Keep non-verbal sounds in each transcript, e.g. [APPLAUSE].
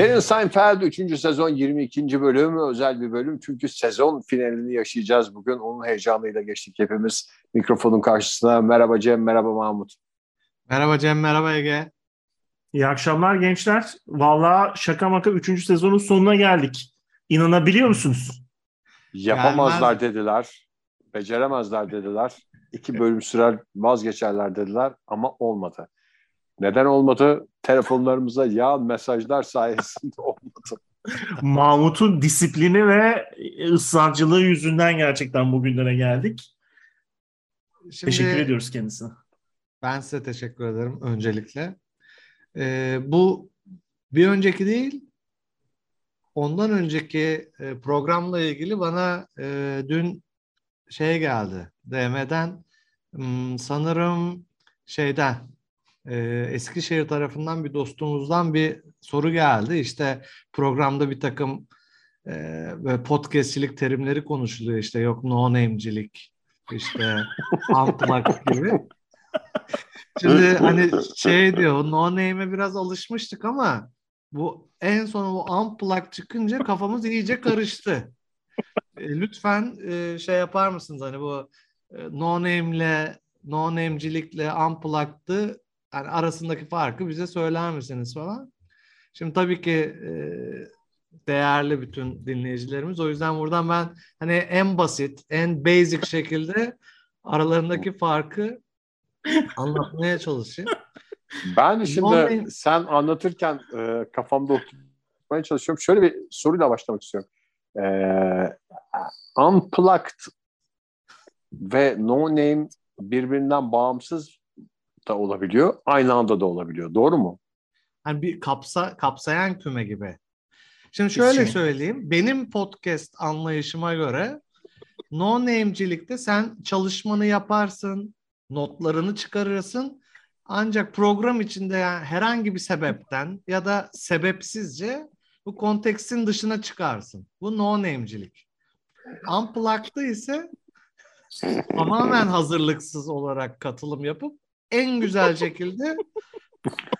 Derin Seinfeld 3. sezon 22. bölüm özel bir bölüm. Çünkü sezon finalini yaşayacağız bugün. Onun heyecanıyla geçtik hepimiz mikrofonun karşısına. Merhaba Cem, merhaba Mahmut. Merhaba Cem, merhaba Ege. İyi akşamlar gençler. Valla şaka maka 3. sezonun sonuna geldik. İnanabiliyor musunuz? Yapamazlar Gelmez. dediler. Beceremezler dediler. İki bölüm sürer vazgeçerler dediler ama olmadı. Neden olmadı? Telefonlarımıza ya mesajlar sayesinde [LAUGHS] olmadı. Mahmut'un disiplini ve ısrarcılığı yüzünden gerçekten bugünlere geldik. Şimdi, teşekkür ediyoruz kendisine. Ben size teşekkür ederim öncelikle. Ee, bu bir önceki değil, ondan önceki e, programla ilgili bana e, dün şey geldi. DM'den hmm, sanırım şeyden e, Eskişehir tarafından bir dostumuzdan bir soru geldi. İşte programda bir takım e, podcastçilik terimleri konuşuluyor. İşte yok no name'cilik, işte [LAUGHS] unplug gibi. Şimdi hani şey diyor no name'e biraz alışmıştık ama bu en son bu unplug çıkınca kafamız iyice karıştı. E, lütfen e, şey yapar mısınız hani bu e, no name'le no name'cilikle unplugged'ı yani arasındaki farkı bize söyler misiniz falan. Şimdi tabii ki e, değerli bütün dinleyicilerimiz. O yüzden buradan ben hani en basit, en basic şekilde aralarındaki farkı anlatmaya çalışayım. Ben şimdi sen anlatırken e, kafamda oturtmaya çalışıyorum. Şöyle bir soruyla başlamak istiyorum. E, unplugged ve no name birbirinden bağımsız da olabiliyor. Aynı anda da olabiliyor. Doğru mu? Hani bir kapsa kapsayan küme gibi. Şimdi şöyle şey. söyleyeyim. Benim podcast anlayışıma göre no name'cilikte sen çalışmanı yaparsın, notlarını çıkarırsın. Ancak program içinde yani herhangi bir sebepten ya da sebepsizce bu kontekstin dışına çıkarsın. Bu no name'cilik. Unplugged'da ise [LAUGHS] tamamen hazırlıksız olarak katılım yapıp en güzel şekilde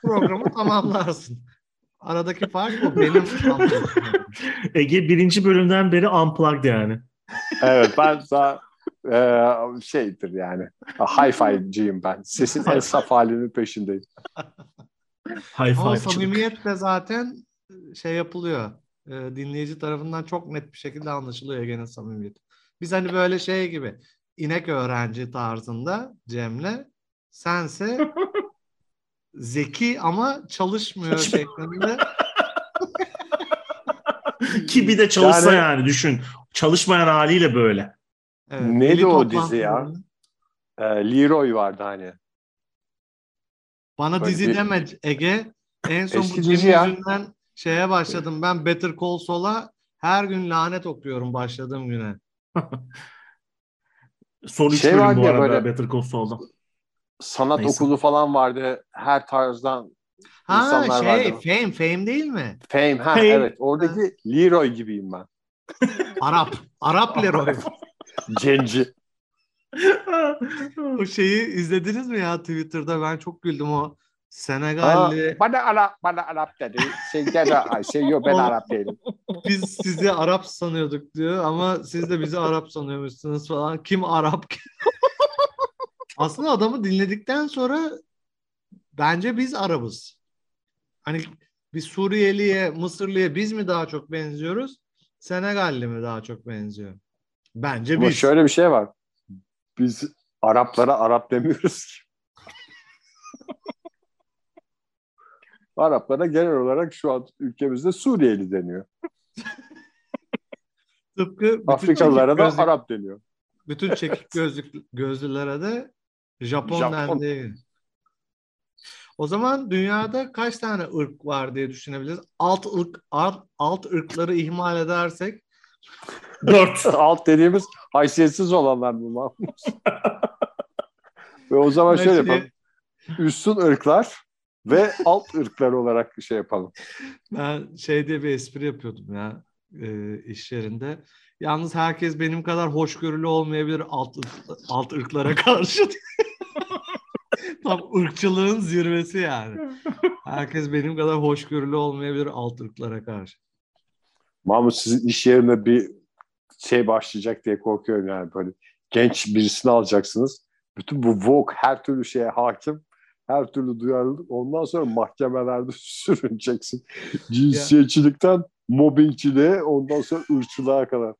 programı tamamlarsın. Aradaki fark bu. Benim Ege birinci bölümden beri unplugged yani. evet ben daha e, şeydir yani. Hi-fi'ciyim ben. Sesin en saf halinin peşindeyim. Hi-fi Ama samimiyet de zaten şey yapılıyor. E, dinleyici tarafından çok net bir şekilde anlaşılıyor Ege'nin samimiyeti. Biz hani böyle şey gibi inek öğrenci tarzında Cem'le sense zeki ama çalışmıyor şeklinde. [LAUGHS] Ki bir de çalışsa yani, yani düşün. Çalışmayan haliyle böyle. Evet, Neydi o dizi ya? Ee, Leroy vardı hani. Bana Böyle dizi bir... deme Ege. En son Eski bu dizi yüzünden şeye başladım. Ben Better Call Saul'a her gün lanet okuyorum başladığım güne. [LAUGHS] Son üç şey bölüm bu arada böyle... Better Call Saul'da sanat Neyse. okulu falan vardı. Her tarzdan ha, insanlar şey, vardı. Fame, Fame değil mi? Fame, ha fame. evet. Oradaki ha. Leroy gibiyim ben. [LAUGHS] Arap, Arap Leroy. Cenci. o şeyi izlediniz mi ya Twitter'da? Ben çok güldüm o. Senegalli. Aa, bana Arap, bana Arap dedi. Şey, gene, şey yok ben Arap değilim. [LAUGHS] Biz sizi Arap sanıyorduk diyor ama siz de bizi Arap sanıyormuşsunuz falan. Kim Arap? Aslında adamı dinledikten sonra bence biz Arabız. Hani bir Suriyeliye, Mısırlıya biz mi daha çok benziyoruz? Senegalli mi daha çok benziyor? Bence Ama biz. şöyle bir şey var. Biz Araplara Arap demiyoruz ki. [LAUGHS] Araplara genel olarak şu an ülkemizde Suriyeli deniyor. Tıpkı Afrikalılara da gözlük, Arap deniyor. Bütün çekik gözlük, gözlülere de Japon, Japon. dendi. O zaman dünyada kaç tane ırk var diye düşünebiliriz. Alt ırk alt, alt ırkları ihmal edersek [LAUGHS] dört. alt dediğimiz haysiyetsiz olanlar mı? ve o zaman şöyle yapalım. Üstün ırklar ve alt ırklar olarak şey yapalım. Ben şey diye bir espri yapıyordum ya e, iş yerinde. Yalnız herkes benim kadar hoşgörülü olmayabilir alt, alt ırklara karşı. [LAUGHS] Tam ırkçılığın zirvesi yani. Herkes benim kadar hoşgörülü olmayabilir altırklara karşı. Mahmut sizin iş yerinde bir şey başlayacak diye korkuyorum yani böyle genç birisini alacaksınız. Bütün bu Vogue her türlü şeye hakim. Her türlü duyarlılık. Ondan sonra mahkemelerde [LAUGHS] sürüneceksin. Cinsiyetçilikten mobbingçiliğe ondan sonra ırkçılığa kadar.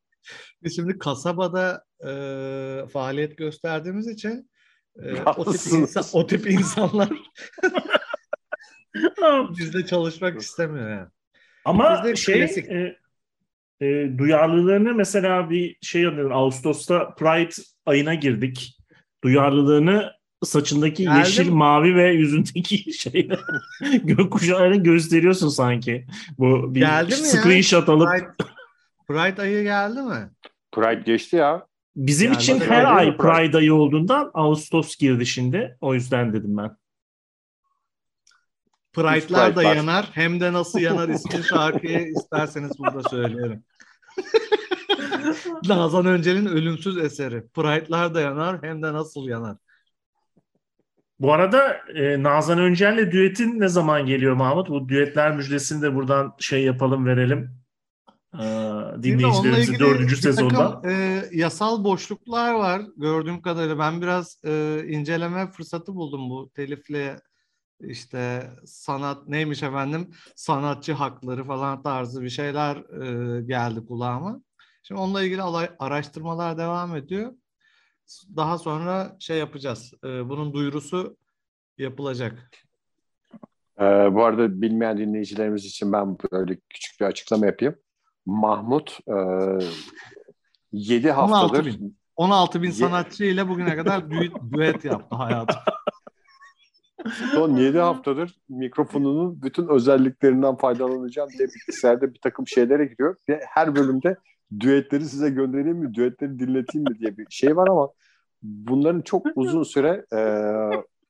Biz şimdi kasabada e, faaliyet gösterdiğimiz için e, o, tip insan, o tip insanlar [LAUGHS] bizde çalışmak istemiyor yani. Ama bizde şey e, e, duyarlılığını mesela bir şey yapıyorum. Ağustos'ta Pride ayına girdik. Duyarlılığını saçındaki Geldim. yeşil, mavi ve yüzündeki [LAUGHS] şeyle gökkuşağını gösteriyorsun sanki. Bu bir geldi screenshot ya? alıp. Pride, Pride ayı geldi mi? Pride geçti ya. Bizim geldi için her ay Pride. Pride ayı olduğundan Ağustos girdi şimdi. O yüzden dedim ben. Pride'lar da yanar. Hem de nasıl yanar ismi şarkıyı [LAUGHS] isterseniz burada söyleyelim. [LAUGHS] Nazan Öncel'in ölümsüz eseri. Pride'lar da yanar hem de nasıl yanar. Bu arada e, Nazan Öncel'le düetin ne zaman geliyor Mahmut? Bu düetler müjdesini de buradan şey yapalım verelim. Ee, dinleyicilerimizi dördüncü sezonda. Takım, e, yasal boşluklar var gördüğüm kadarıyla. Ben biraz e, inceleme fırsatı buldum bu telifle işte sanat neymiş efendim sanatçı hakları falan tarzı bir şeyler e, geldi kulağıma. Şimdi onunla ilgili araştırmalar devam ediyor. Daha sonra şey yapacağız. E, bunun duyurusu yapılacak. Ee, bu arada bilmeyen dinleyicilerimiz için ben böyle küçük bir açıklama yapayım. Mahmut e, 7 [LAUGHS] haftadır 16 bin, 16 bin sanatçı ile bugüne kadar [LAUGHS] düet, düet yaptı hayatım. Son 7 haftadır mikrofonunun bütün özelliklerinden faydalanacağım diye bilgisayarda bir takım şeylere giriyor. Ve her bölümde düetleri size göndereyim mi, düetleri dinleteyim mi diye bir şey var ama bunların çok uzun süre e,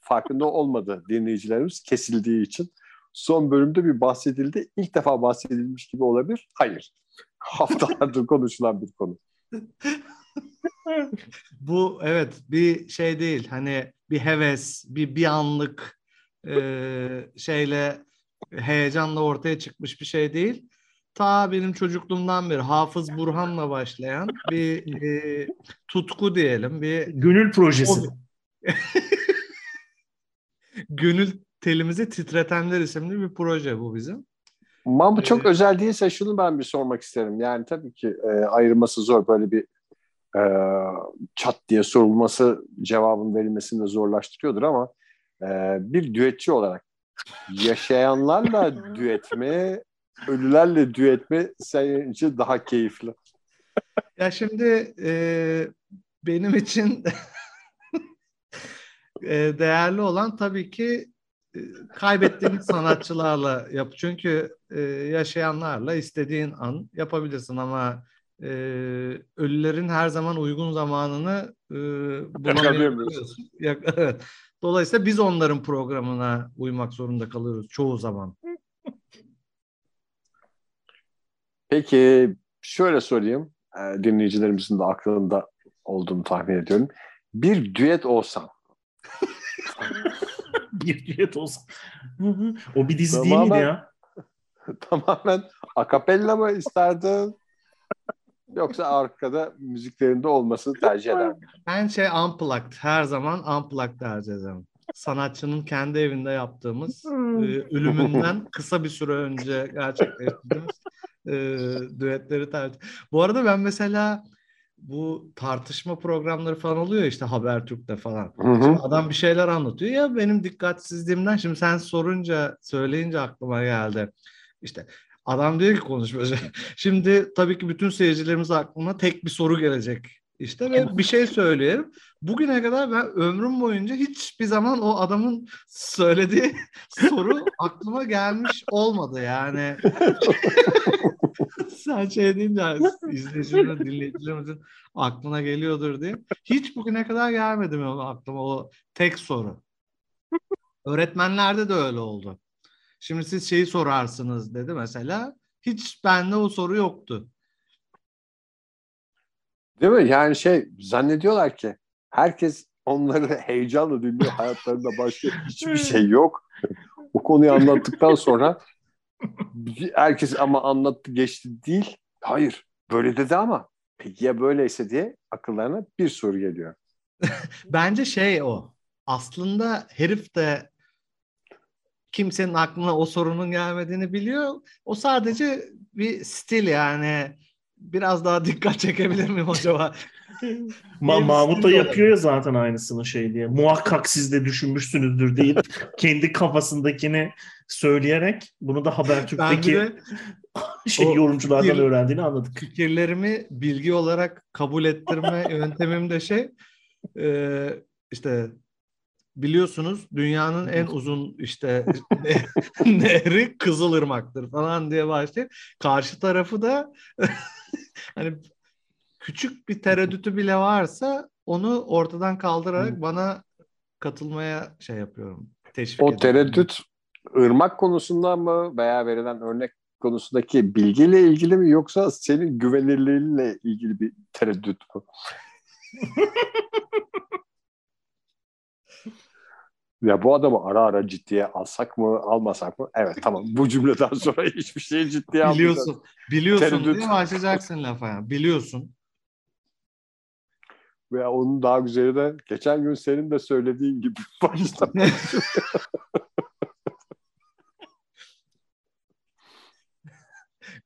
farkında olmadı dinleyicilerimiz kesildiği için. Son bölümde bir bahsedildi. İlk defa bahsedilmiş gibi olabilir. Hayır. [LAUGHS] Haftalardır konuşulan bir konu. [LAUGHS] Bu evet bir şey değil. Hani bir heves, bir bir anlık e, şeyle heyecanla ortaya çıkmış bir şey değil. Ta benim çocukluğumdan beri Hafız Burhan'la başlayan bir e, tutku diyelim. Bir gönül projesi. [LAUGHS] gönül telimizi titretenler isimli bir proje bu bizim. Ama bu çok ee, özel değilse şunu ben bir sormak isterim. Yani tabii ki e, ayırması zor böyle bir e, çat diye sorulması cevabın verilmesini de zorlaştırıyordur ama e, bir düetçi olarak yaşayanlarla [LAUGHS] düet mi, ölülerle düet mi senin için daha keyifli? Ya şimdi e, benim için [LAUGHS] e, değerli olan tabii ki kaybettiğimiz sanatçılarla yap. Çünkü e, yaşayanlarla istediğin an yapabilirsin ama e, ölülerin her zaman uygun zamanını e, bulamıyoruz. [LAUGHS] evet. Dolayısıyla biz onların programına uymak zorunda kalıyoruz çoğu zaman. Peki şöyle sorayım. E, dinleyicilerimizin de aklında olduğunu tahmin ediyorum. Bir düet olsan. [LAUGHS] [LAUGHS] bir düet olsan. o bir dizi tamamen, değil miydi ya? [LAUGHS] Tamamen akapella mı isterdin? Yoksa arkada müziklerinde olmasını tercih eder mi? Ben şey unplugged. Her zaman unplugged tercih ederim. Sanatçının kendi evinde yaptığımız hmm. e, ölümünden kısa bir süre önce gerçekleştirdiğimiz e, düetleri tercih. Bu arada ben mesela bu tartışma programları falan oluyor işte Habertürk'te falan. Hı hı. adam bir şeyler anlatıyor ya benim dikkatsizliğimden şimdi sen sorunca söyleyince aklıma geldi. İşte Adam diyor ki konuşmacı. [LAUGHS] Şimdi tabii ki bütün seyircilerimiz aklına tek bir soru gelecek. İşte ve bir şey söyleyeyim. Bugüne kadar ben ömrüm boyunca hiçbir zaman o adamın söylediği [LAUGHS] soru aklıma gelmiş olmadı yani. [LAUGHS] [LAUGHS] Sen şey deyince izleyicilerin, dinleyicilerimizin aklına geliyordur diye. Hiç bugüne kadar gelmedi mi aklıma o tek soru. Öğretmenlerde de öyle oldu. Şimdi siz şeyi sorarsınız dedi mesela. Hiç bende o soru yoktu. Değil mi? Yani şey zannediyorlar ki herkes onları [LAUGHS] heyecanla dinliyor. Hayatlarında başka hiçbir şey yok. o konuyu anlattıktan sonra herkes ama anlattı geçti değil. Hayır böyle dedi ama peki ya böyleyse diye akıllarına bir soru geliyor. [LAUGHS] Bence şey o. Aslında herif de kimsenin aklına o sorunun gelmediğini biliyor. O sadece bir stil yani. Biraz daha dikkat çekebilir miyim acaba? [LAUGHS] [LAUGHS] Ma Mahmut da yapıyor ya zaten aynısını şey diye. Muhakkak siz de düşünmüşsünüzdür deyip [LAUGHS] kendi kafasındakini söyleyerek bunu da Habertürk'teki [LAUGHS] şey yorumculardan fikir, öğrendiğini anladık. Fikirlerimi bilgi olarak kabul ettirme yöntemim de şey e, işte biliyorsunuz dünyanın en uzun işte nehri Kızılırmak'tır falan diye başlayıp karşı tarafı da hani küçük bir tereddütü bile varsa onu ortadan kaldırarak Hı. bana katılmaya şey yapıyorum. Teşvik o ediyorum. tereddüt ırmak konusundan mı veya verilen örnek konusundaki bilgiyle ilgili mi yoksa senin güvenilirliğinle ilgili bir tereddüt mü? [LAUGHS] ya bu adamı ara ara ciddiye alsak mı almasak mı? Evet tamam bu cümleden sonra [LAUGHS] hiçbir şeyi ciddiye almayacağız. Biliyorsun. Biliyorsun Tereddüt. diye başlayacaksın lafa yani. Biliyorsun. Ve onun daha güzeli de geçen gün senin de söylediğin gibi [LAUGHS] başta. [LAUGHS]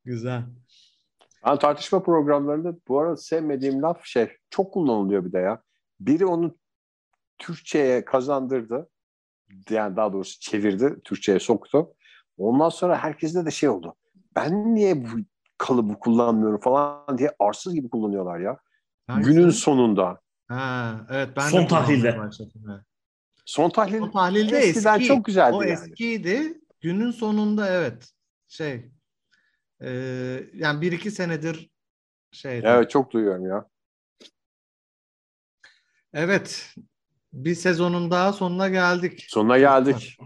Güzel. Ben tartışma programlarında bu arada sevmediğim laf şey çok kullanılıyor bir de ya. Biri onu Türkçe'ye kazandırdı. Yani daha doğrusu çevirdi. Türkçe'ye soktu. Ondan sonra herkeste de şey oldu. Ben niye bu kalıbı kullanmıyorum falan diye arsız gibi kullanıyorlar ya. Hangisi? Günün sonunda. Ha, evet ben Son tahlilde. Son tahlil. Son tahlilde eskiden eski. çok güzeldi. O yani. eskiydi. Günün sonunda evet şey e, yani bir iki senedir şey. Evet çok duyuyorum ya. Evet. Bir sezonun daha sonuna geldik. Sonuna geldik.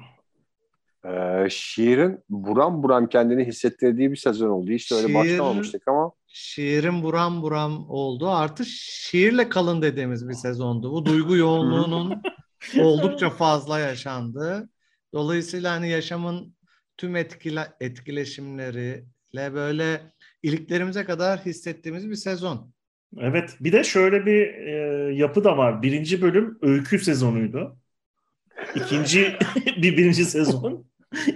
Ee, şiirin buram buram kendini hissettirdiği bir sezon oldu. Hiç öyle Şiir, başlamamıştık ama. Şiirin buram buram oldu. Artı şiirle kalın dediğimiz bir sezondu. Bu duygu yoğunluğunun oldukça fazla yaşandı. Dolayısıyla hani yaşamın tüm etkile, etkileşimleriyle böyle iliklerimize kadar hissettiğimiz bir sezon. Evet. Bir de şöyle bir e, yapı da var. Birinci bölüm öykü sezonuydu. İkinci [LAUGHS] [LAUGHS] bir birinci sezon.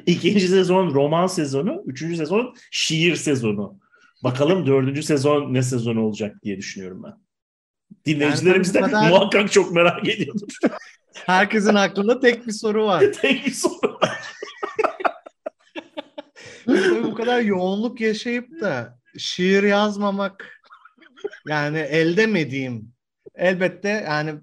İkinci sezon roman sezonu. Üçüncü sezon şiir sezonu. Bakalım dördüncü sezon ne sezon olacak diye düşünüyorum ben. Dinleyicilerimiz yani de kadar... muhakkak çok merak ediyordur. Herkesin aklında tek bir soru var. [LAUGHS] tek bir soru var. bu kadar yoğunluk yaşayıp da şiir yazmamak yani elde mi diyeyim? Elbette yani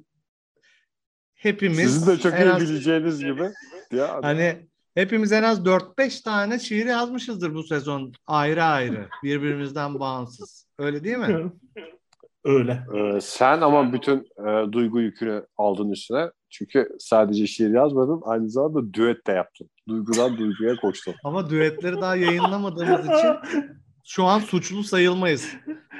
hepimiz Sizin de çok iyi az, bileceğiniz gibi. Ya, hani hepimiz en az 4-5 tane şiir yazmışızdır bu sezon ayrı ayrı birbirimizden bağımsız. Öyle değil mi? Öyle. Ee, sen ama bütün e, duygu yükünü aldın üstüne. Çünkü sadece şiir yazmadın, aynı zamanda düet de yaptın. Duygudan duyguya koştun. [LAUGHS] Ama düetleri daha yayınlamadığımız için şu an suçlu sayılmayız.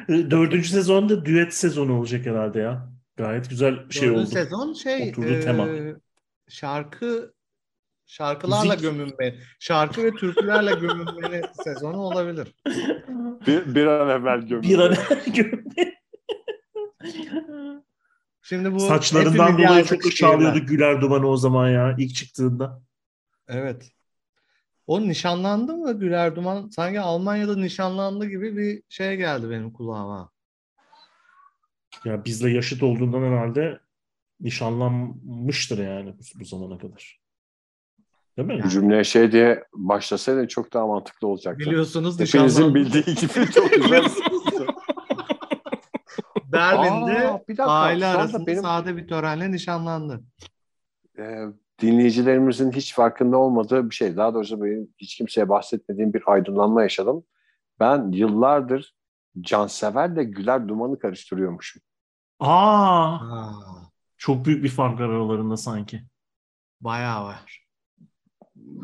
Dördüncü sezonda düet sezonu olacak herhalde ya. Gayet güzel şey Dördüncü oldu. sezon şey Oturdu e, tema. şarkı şarkılarla Müzik. gömünme, şarkı ve türkülerle gömünme [LAUGHS] sezonu olabilir. Bir, bir an evvel gömünme. Bir an evvel gömünme. Şimdi bu saçlarından dolayı çok çağlıyordu Güler Dumanı o zaman ya ilk çıktığında. Evet. O nişanlandı mı Güler Duman? Sanki Almanya'da nişanlandı gibi bir şey geldi benim kulağıma. Ya bizle yaşıt olduğundan herhalde nişanlanmıştır yani bu, bu zamana kadar. Değil mi? Bu cümleye şey diye başlasaydın çok daha mantıklı olacaktı. Biliyorsunuz Hepinizin bildiği gibi çok güzel. [LAUGHS] Berlin'de Aa, bir dakika, aile arasında benim... sade bir törenle nişanlandı. Ee, dinleyicilerimizin hiç farkında olmadığı bir şey. Daha doğrusu benim hiç kimseye bahsetmediğim bir aydınlanma yaşadım. Ben yıllardır Cansever'le Güler Duman'ı karıştırıyormuşum. Aa, Aa. Çok büyük bir fark var aralarında sanki. Bayağı var.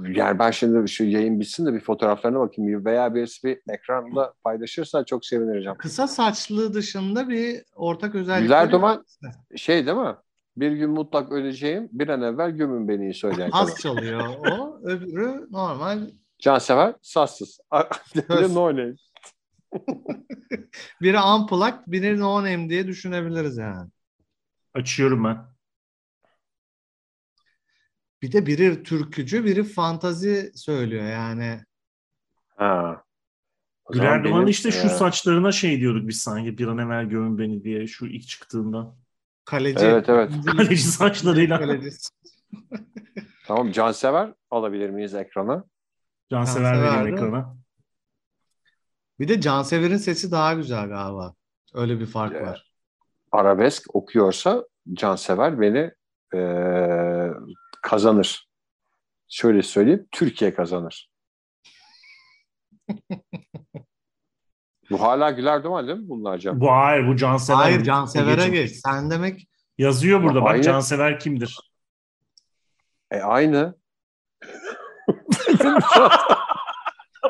Yani ben şimdi şu yayın bitsin de bir fotoğraflarına bakayım veya birisi bir ekranda paylaşırsa çok sevineceğim. Kısa saçlı dışında bir ortak özellik. Güler Duman şey değil mi? Bir gün mutlak öleceğim. Bir an evvel gömün beni söyleyen. Az çalıyor o. Öbürü normal. Cansever sassız. [LAUGHS] Biri no name. [LAUGHS] biri unplugged, biri no name diye düşünebiliriz yani. Açıyorum ben. Bir de biri türkücü, biri fantazi söylüyor yani. Ha. Güler Duman işte şu e... saçlarına şey diyorduk biz sanki bir an evvel gömün beni diye şu ilk çıktığında. Kaleci. Evet evet. Kaleci saçlarıyla. Kaleci. [LAUGHS] tamam Cansever alabilir miyiz ekrana? Cansever Can vereyim ekrana. Bir de Cansever'in sesi daha güzel galiba. Öyle bir fark evet. var. Arabesk okuyorsa Cansever beni e, kazanır. Şöyle söyleyeyim, Türkiye kazanır. [LAUGHS] bu hala Güler Duman değil mi bunlar Can? Bu hayır, bu Cansever. Hayır, Cansever'e geç. Sen demek... Yazıyor burada bak, Cansever kimdir? E aynı. [LAUGHS]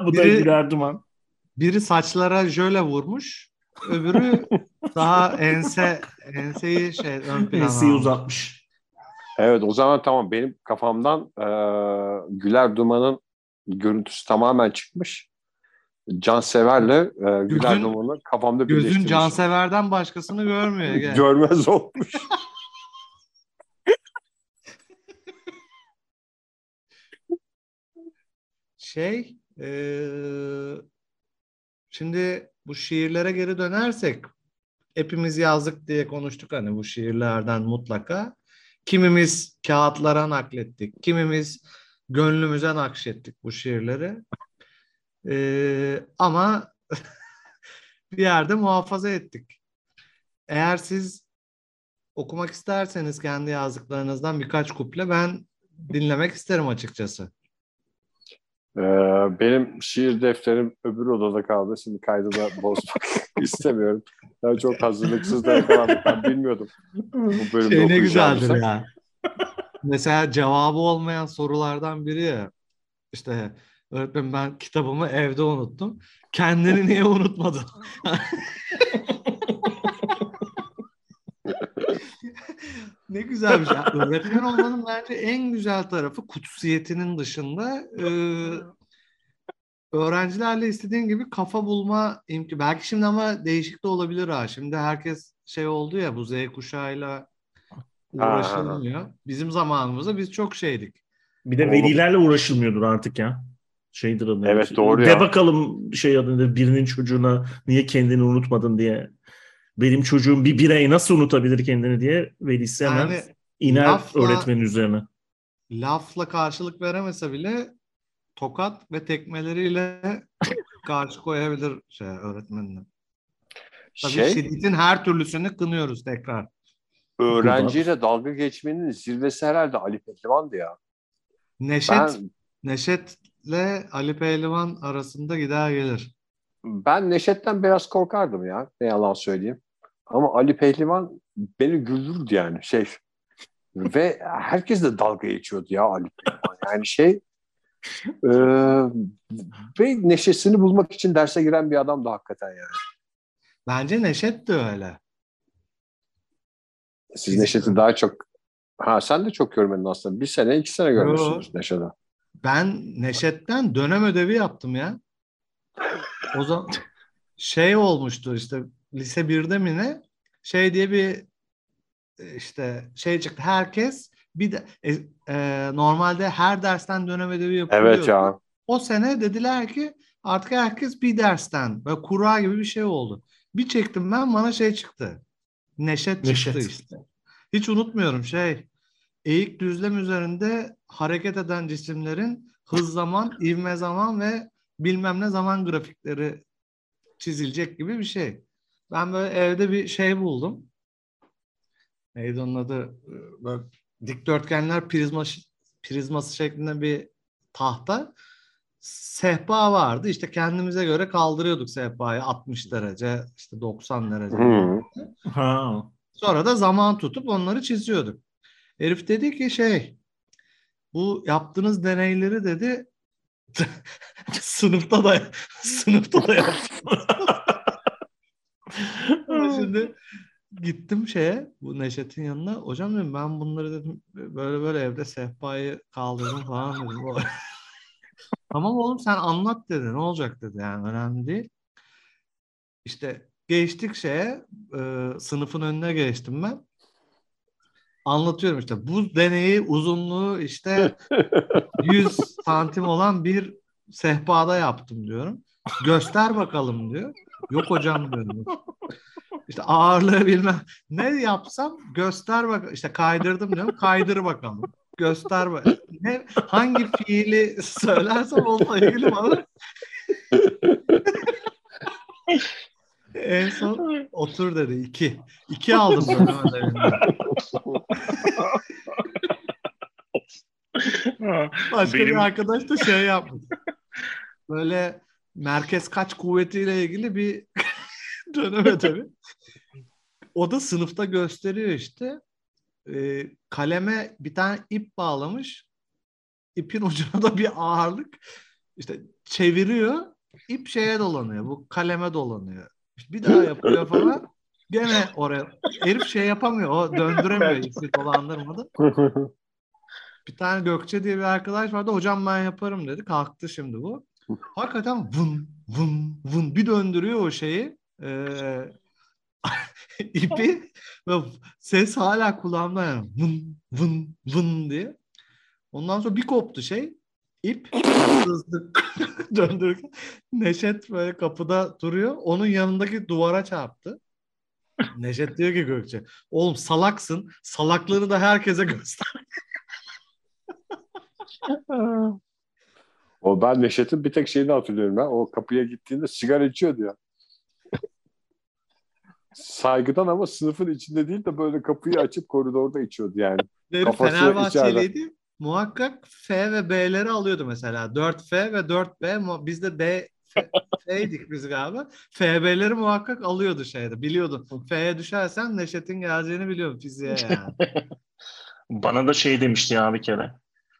bu biri, da Güler Duman. Biri saçlara jöle vurmuş, öbürü [LAUGHS] daha ense enseyi şey ön plana Enseyi uzatmış. Evet o zaman tamam benim kafamdan e, Güler Duman'ın görüntüsü tamamen çıkmış. Cansever'le e, Güler Duman'ı kafamda Gözün Cansever'den başkasını görmüyor. Gel. Görmez olmuş. [LAUGHS] şey e, şimdi bu şiirlere geri dönersek hepimiz yazdık diye konuştuk hani bu şiirlerden mutlaka. Kimimiz kağıtlara naklettik, kimimiz gönlümüze nakşettik bu şiirleri. Ee, ama [LAUGHS] bir yerde muhafaza ettik. Eğer siz okumak isterseniz kendi yazdıklarınızdan birkaç kuple ben dinlemek isterim açıkçası. Ee, benim şiir defterim öbür odada kaldı. Şimdi kaydı da bozmak [LAUGHS] istemiyorum. Ben çok hazırlıksız da yakalandım. Ben bilmiyordum. Bu bölümde şey ne güzeldir ya. Mesela cevabı olmayan sorulardan biri ya. İşte öğretmen ben kitabımı evde unuttum. Kendini niye unutmadın? [LAUGHS] [LAUGHS] ne güzel bir şey. Öğretmen olmanın bence en güzel tarafı kutsiyetinin dışında e, öğrencilerle istediğin gibi kafa bulma imkanı. Belki şimdi ama değişik de olabilir ha. Şimdi herkes şey oldu ya bu Z kuşağıyla uğraşılmıyor. Bizim zamanımızda biz çok şeydik. Bir de velilerle uğraşılmıyordur artık ya. Şeydir adı. Evet doğru De ya. bakalım şey adında birinin çocuğuna niye kendini unutmadın diye. Benim çocuğum bir birey nasıl unutabilir kendini diye velisi hemen yani, iner lafla, öğretmenin üzerine. Lafla karşılık veremese bile tokat ve tekmeleriyle [LAUGHS] karşı koyabilir şey öğretmenine. Tabii şey, şiddetin her türlüsünü kınıyoruz tekrar. Öğrenciyle dalga geçmenin zirvesi herhalde Ali Pehlivan'dı ya. Neşet, ben, Neşet'le Ali Pehlivan arasında gider gelir. Ben Neşet'ten biraz korkardım ya. Ne yalan söyleyeyim. Ama Ali Pehlivan beni güldürdü yani şey. Ve herkes de dalga geçiyordu ya Ali Pehlivan. Yani şey e, ve neşesini bulmak için derse giren bir adam da hakikaten yani. Bence Neşet de öyle. Siz Neşet'i daha çok ha sen de çok görmedin aslında. Bir sene iki sene görmüşsünüz Neşet'e. Ben Neşet'ten dönem ödevi yaptım ya. O zaman [LAUGHS] şey olmuştu işte lise 1'de mi ne şey diye bir işte şey çıktı. Herkes bir de e, e, normalde her dersten dönem ödevi yapılıyor. Evet ya. O sene dediler ki artık herkes bir dersten böyle kura gibi bir şey oldu. Bir çektim ben bana şey çıktı. Neşet, Neşet. çıktı işte. Hiç unutmuyorum şey. Eğik düzlem üzerinde hareket eden cisimlerin hız zaman, ivme zaman ve bilmem ne zaman grafikleri çizilecek gibi bir şey. Ben böyle evde bir şey buldum. Neydi onun adı? Böyle dikdörtgenler prizma prizması şeklinde bir tahta sehpa vardı. İşte kendimize göre kaldırıyorduk sehpayı 60 derece, işte 90 derece. Ha. Sonra da zaman tutup onları çiziyorduk. Herif dedi ki şey bu yaptığınız deneyleri dedi [LAUGHS] sınıfta da sınıfta da yaptım. [LAUGHS] Şimdi gittim şeye bu Neşet'in yanına. Hocam dedim ben bunları dedim böyle böyle evde sehpayı kaldırdım falan dedim. [LAUGHS] tamam oğlum sen anlat dedi. Ne olacak dedi yani önemli değil. İşte geçtik şeye e, sınıfın önüne geçtim ben. Anlatıyorum işte bu deneyi uzunluğu işte [LAUGHS] 100 santim olan bir sehpada yaptım diyorum. Göster bakalım diyor. Yok hocam diyorum. İşte ağırlığı bilmem. Ne yapsam göster bak. İşte kaydırdım diyorum. Kaydır bakalım. Göster bak. Ne, hangi fiili söylersem onunla ilgili bana en son otur dedi. iki. İki aldım. Başka Benim... bir arkadaş da şey yapmış. Böyle merkez kaç kuvvetiyle ilgili bir [LAUGHS] döneme tabii. O da sınıfta gösteriyor işte. E, kaleme bir tane ip bağlamış. İpin ucuna da bir ağırlık. İşte çeviriyor. İp şeye dolanıyor. Bu kaleme dolanıyor. İşte bir daha yapıyor falan. Gene oraya. Herif şey yapamıyor. O döndüremiyor ipi dolandırmadı. [LAUGHS] Bir tane Gökçe diye bir arkadaş vardı. Hocam ben yaparım dedi. Kalktı şimdi bu. Hakikaten vın vın vın bir döndürüyor o şeyi. Ee, [LAUGHS] ipi ve ses hala kulağımda yani vın vın vın diye. Ondan sonra bir koptu şey. İp hızlı [LAUGHS] döndürürken Neşet böyle kapıda duruyor. Onun yanındaki duvara çarptı. Neşet diyor ki Gökçe oğlum salaksın. Salaklığını da herkese göster. o ben Neşet'in bir tek şeyini hatırlıyorum ben. O kapıya gittiğinde sigara içiyordu ya. Saygıdan ama sınıfın içinde değil de böyle kapıyı açıp koridorda içiyordu yani. Kafası Fenerbahçeliydi. Muhakkak F ve B'leri alıyordu mesela. 4F ve 4B. Biz de D F'ydik biz galiba. FB'leri muhakkak alıyordu şeyde. Biliyordun. F'ye düşersen Neşet'in geleceğini biliyordun fiziğe yani. [LAUGHS] Bana da şey demişti ya bir kere.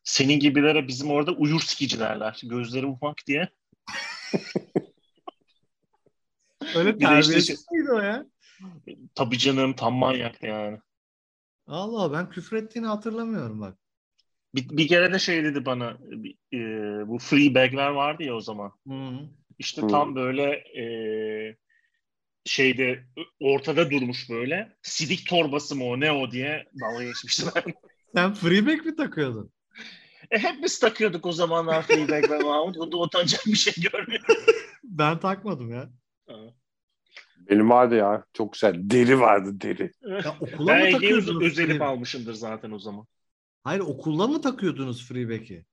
Senin gibilere bizim orada uyur sikici derler. Gözleri ufak diye. Öyle terbiyesiz işte, miydi o ya? Tabii canım tam manyak yani. Allah ben küfür ettiğini hatırlamıyorum bak. Bir, bir kere de şey dedi bana e, bu free bagler vardı ya o zaman. Hı-hı. İşte Hı-hı. tam böyle e, şeyde ortada durmuş böyle. Sidik torbası mı o ne o diye dalga geçmişler. [LAUGHS] Sen free bag mi takıyordun? E, hep biz takıyorduk o zamanlar Fleabag ve Mahmut. Bunda utanacak bir şey görmüyorum. ben takmadım ya. Benim vardı ya. Çok güzel. Deri vardı deri. Ya [LAUGHS] okula ben mı takıyordunuz? özelip almışımdır zaten o zaman. Hayır okulda mı takıyordunuz Freeback'i?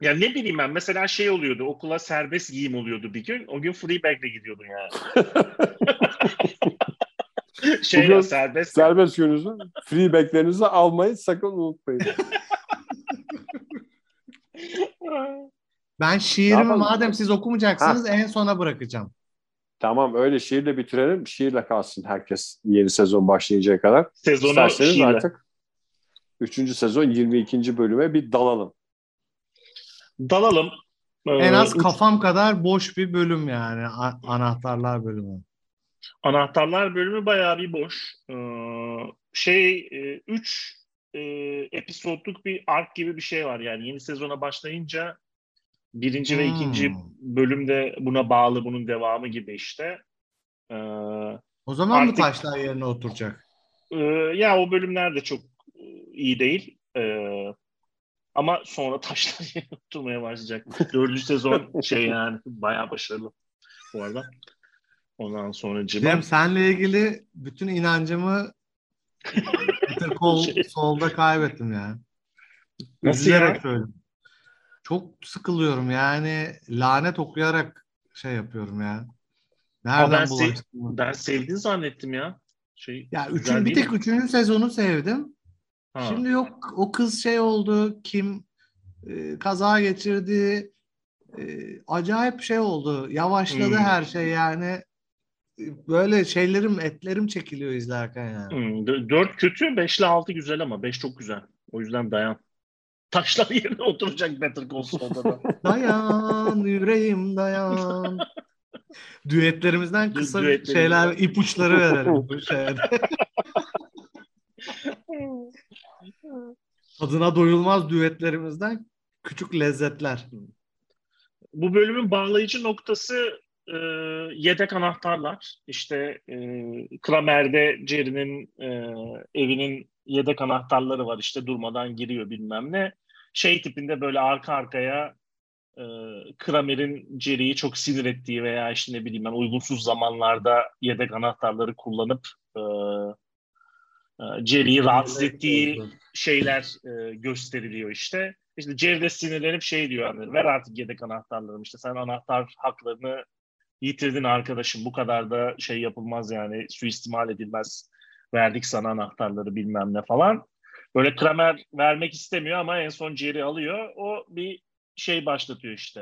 Ya ne bileyim ben mesela şey oluyordu okula serbest giyim oluyordu bir gün. O gün Freebag'le gidiyordun yani. [LAUGHS] şey ya, serbest. Serbest gününüzü Freebag'lerinizi almayı sakın unutmayın. Ben şiirimi madem siz okumayacaksınız ha. en sona bırakacağım. Tamam öyle şiirle bitirelim. Şiirle kalsın herkes yeni sezon başlayıncaya kadar. Sezonu İsterseniz şiirle. artık 3. sezon 22. bölüme bir dalalım. Dalalım. En az ee, kafam kadar boş bir bölüm yani anahtarlar bölümü. Anahtarlar bölümü bayağı bir boş. Ee, şey 3 e, e, episodluk bir ark gibi bir şey var yani yeni sezona başlayınca birinci hmm. ve ikinci hmm. bölümde buna bağlı bunun devamı gibi işte. Ee, o zaman artık, mı taşlar yerine oturacak? E, ya o bölümler de çok e, iyi değil. Ee, ama sonra taşlar [LAUGHS] yerine oturmaya başlayacak. Dördüncü sezon şey yani bayağı başarılı bu arada. Ondan sonra Cem. Cem senle ilgili bütün inancımı [LAUGHS] kol şey. solda kaybettim ya. Nasıl Üzülerek ya? Söyledim. Çok sıkılıyorum yani lanet okuyarak şey yapıyorum ya. Nereden ben, sev, ben sevdiğini zannettim ya. Şey, ya üçün, bir tek mi? üçüncü sezonu sevdim. Ha. Şimdi yok o kız şey oldu kim e, kaza geçirdi e, acayip şey oldu yavaşladı hmm. her şey yani böyle şeylerim etlerim çekiliyor izlerken yani. Hmm, dört kötü beşle altı güzel ama beş çok güzel o yüzden dayan. Taşlar yerine oturacak Better Call Saul'da [LAUGHS] dayan yüreğim dayan. Düetlerimizden kısa Düetlerimiz. şeyler, ipuçları verelim bu [LAUGHS] şeyde. [LAUGHS] Tadına doyulmaz düetlerimizden küçük lezzetler. Bu bölümün bağlayıcı noktası e, yedek anahtarlar. İşte e, Kramer'de Jerry'nin e, evinin yedek anahtarları var. İşte durmadan giriyor bilmem ne. Şey tipinde böyle arka arkaya e, Kramer'in Jerry'yi çok sinir ettiği veya işte ne bileyim ben uygunsuz zamanlarda yedek anahtarları kullanıp e, e, rahatsız ettiği şeyler e, gösteriliyor işte. İşte Jerry de sinirlenip şey diyor hani ver artık yedek anahtarlarım işte sen anahtar haklarını yitirdin arkadaşım bu kadar da şey yapılmaz yani suistimal edilmez verdik sana anahtarları bilmem ne falan. Böyle Kramer vermek istemiyor ama en son Jerry alıyor. O bir şey başlatıyor işte.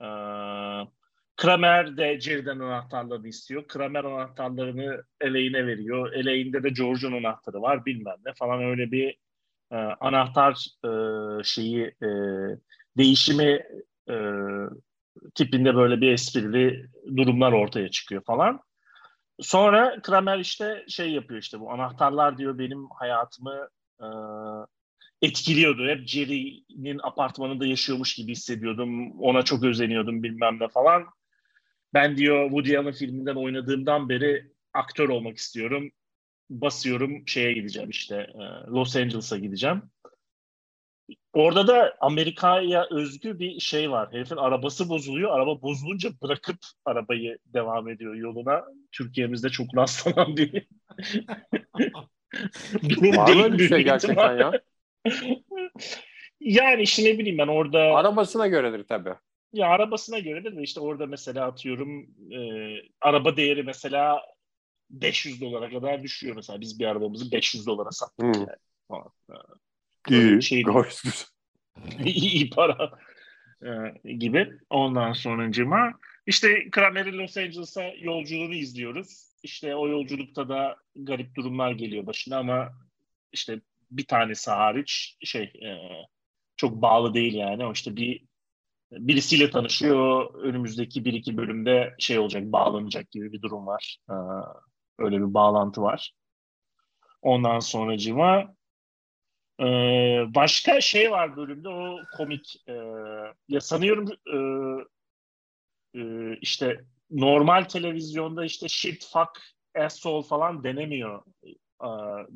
Ee, Kramer de Jerry'den anahtarlarını istiyor. Kramer anahtarlarını Elaine'e veriyor. Elaine'de de George'un anahtarı var bilmem ne falan öyle bir e, anahtar e, şeyi e, değişimi e, tipinde böyle bir esprili durumlar ortaya çıkıyor falan. Sonra Kramer işte şey yapıyor işte bu anahtarlar diyor benim hayatımı e, etkiliyordu. Hep Jerry'nin apartmanında yaşıyormuş gibi hissediyordum. Ona çok özeniyordum bilmem ne falan. Ben diyor Woody Allen filminden oynadığımdan beri aktör olmak istiyorum. Basıyorum şeye gideceğim işte e, Los Angeles'a gideceğim. Orada da Amerika'ya özgü bir şey var. Herifin arabası bozuluyor. Araba bozulunca bırakıp arabayı devam ediyor yoluna. Türkiye'mizde çok rastlanan bir [LAUGHS] Var mı bir şey gerçekten ya? yani işte ne bileyim ben orada... Arabasına göredir tabii. Ya arabasına göredir de işte orada mesela atıyorum e, araba değeri mesela 500 dolara kadar düşüyor mesela. Biz bir arabamızı 500 dolara sattık hmm. yani. Falan. İyi, şey gayet [LAUGHS] iyi para e, gibi. Ondan sonra işte Kramer'in Los Angeles'a yolculuğunu izliyoruz. İşte o yolculukta da garip durumlar geliyor başına ama işte bir tanesi hariç şey e, çok bağlı değil yani. O işte bir birisiyle tanışıyor. Önümüzdeki bir iki bölümde şey olacak, bağlanacak gibi bir durum var. E, öyle bir bağlantı var. Ondan sonra cima e, başka şey var bölümde o komik. E, ya sanıyorum e, e, işte normal televizyonda işte shit, fuck, asshole falan denemiyor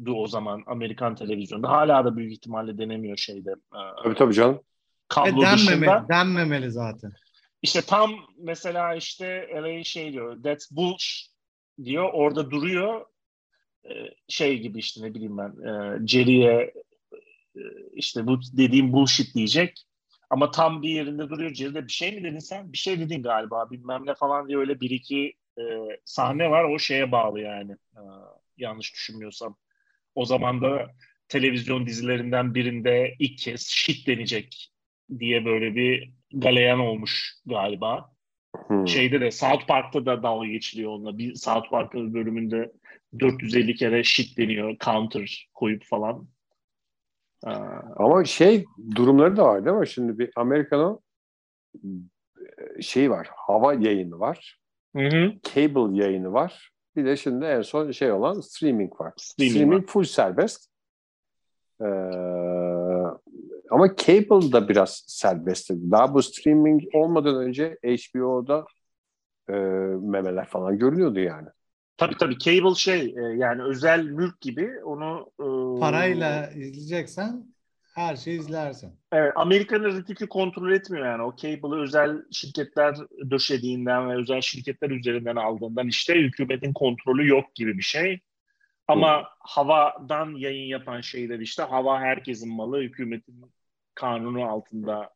du o zaman Amerikan televizyonda. Hala da büyük ihtimalle denemiyor şeyde. Tabii tabii canım. Kablo e, denmemeli, dışında. denmemeli zaten. İşte tam mesela işte LA şey diyor. That's bullshit diyor. Orada duruyor. Şey gibi işte ne bileyim ben. Jerry'e işte bu dediğim bullshit diyecek. Ama tam bir yerinde duruyor. Jerry'de bir şey mi dedin sen? Bir şey dedin galiba bilmem ne falan diye öyle bir iki e, sahne var. O şeye bağlı yani. E, yanlış düşünmüyorsam. O zaman da televizyon dizilerinden birinde ilk kez shit denecek diye böyle bir galeyan olmuş galiba. Hmm. Şeyde de South Park'ta da dalga geçiliyor onunla. Bir South Park'ın bölümünde 450 kere shit deniyor. Counter koyup falan. Ama şey durumları da var değil mi? Şimdi bir Amerikan'ın şey var. Hava yayını var. Hı hı. Cable yayını var. Bir de şimdi en son şey olan streaming var. Streaming, streaming var. full serbest. Ee, ama cable da biraz serbest. Daha bu streaming olmadan önce HBO'da e, memeler falan görünüyordu yani. Tabii tabii cable şey e, yani özel mülk gibi onu e, parayla izleyeceksen her şeyi izlersin. Evet, Amerika'nın rütükü kontrol etmiyor yani. O cable'ı özel şirketler döşediğinden ve özel şirketler üzerinden aldığından işte hükümetin kontrolü yok gibi bir şey. Ama Hı. havadan yayın yapan şeyler işte hava herkesin malı, hükümetin kanunu altında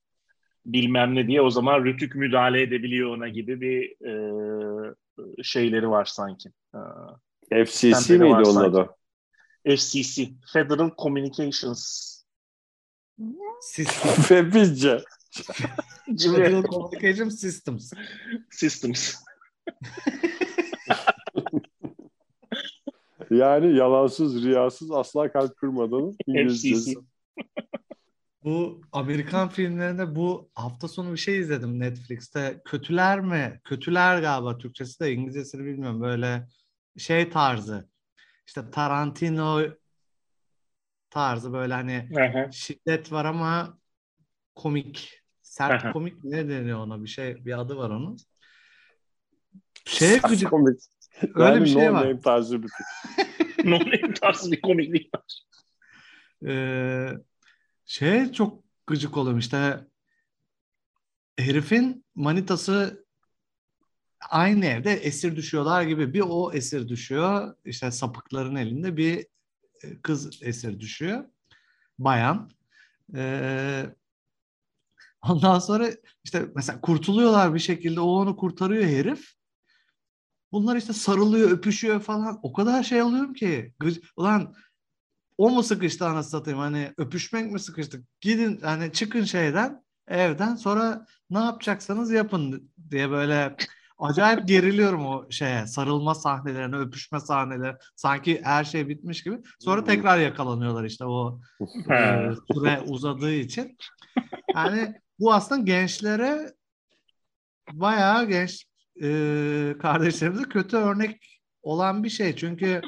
bilmem ne diye o zaman rütük müdahale edebiliyor ona gibi bir e, şeyleri var sanki. E, FCC miydi onun adı? FCC, Federal Communications System. [LAUGHS] Febizce. Federal Communication Systems. Systems. yani yalansız, riyasız, asla kalp kırmadan İngilizcesi. Bu Amerikan filmlerinde bu hafta sonu bir şey izledim Netflix'te. Kötüler mi? Kötüler galiba Türkçesi de İngilizcesini bilmiyorum. Böyle şey tarzı. İşte Tarantino tarzı böyle hani Aha. şiddet var ama komik. Sert Aha. komik ne deniyor ona bir şey bir adı var onun. Sert gıcık komik. öyle Yani bir şey no var. name tarzı bir. [LAUGHS] No name tarzı bir komiklik var. Ee, şey çok gıcık oluyorum işte. Herifin manitası aynı evde esir düşüyorlar gibi. Bir o esir düşüyor. İşte sapıkların elinde bir e, kız esir düşüyor. Bayan. Ee, ondan sonra işte mesela kurtuluyorlar bir şekilde. O onu kurtarıyor herif. Bunlar işte sarılıyor öpüşüyor falan. O kadar şey oluyorum ki. Ulan o mu sıkıştı anasını satayım? Hani öpüşmek mi sıkıştı? Gidin hani çıkın şeyden evden sonra ne yapacaksanız yapın diye böyle acayip geriliyorum o şeye sarılma sahnelerine öpüşme sahneleri sanki her şey bitmiş gibi. Sonra tekrar yakalanıyorlar işte o e, süre uzadığı için. Yani bu aslında gençlere bayağı genç e, kardeşlerimize kötü örnek olan bir şey. Çünkü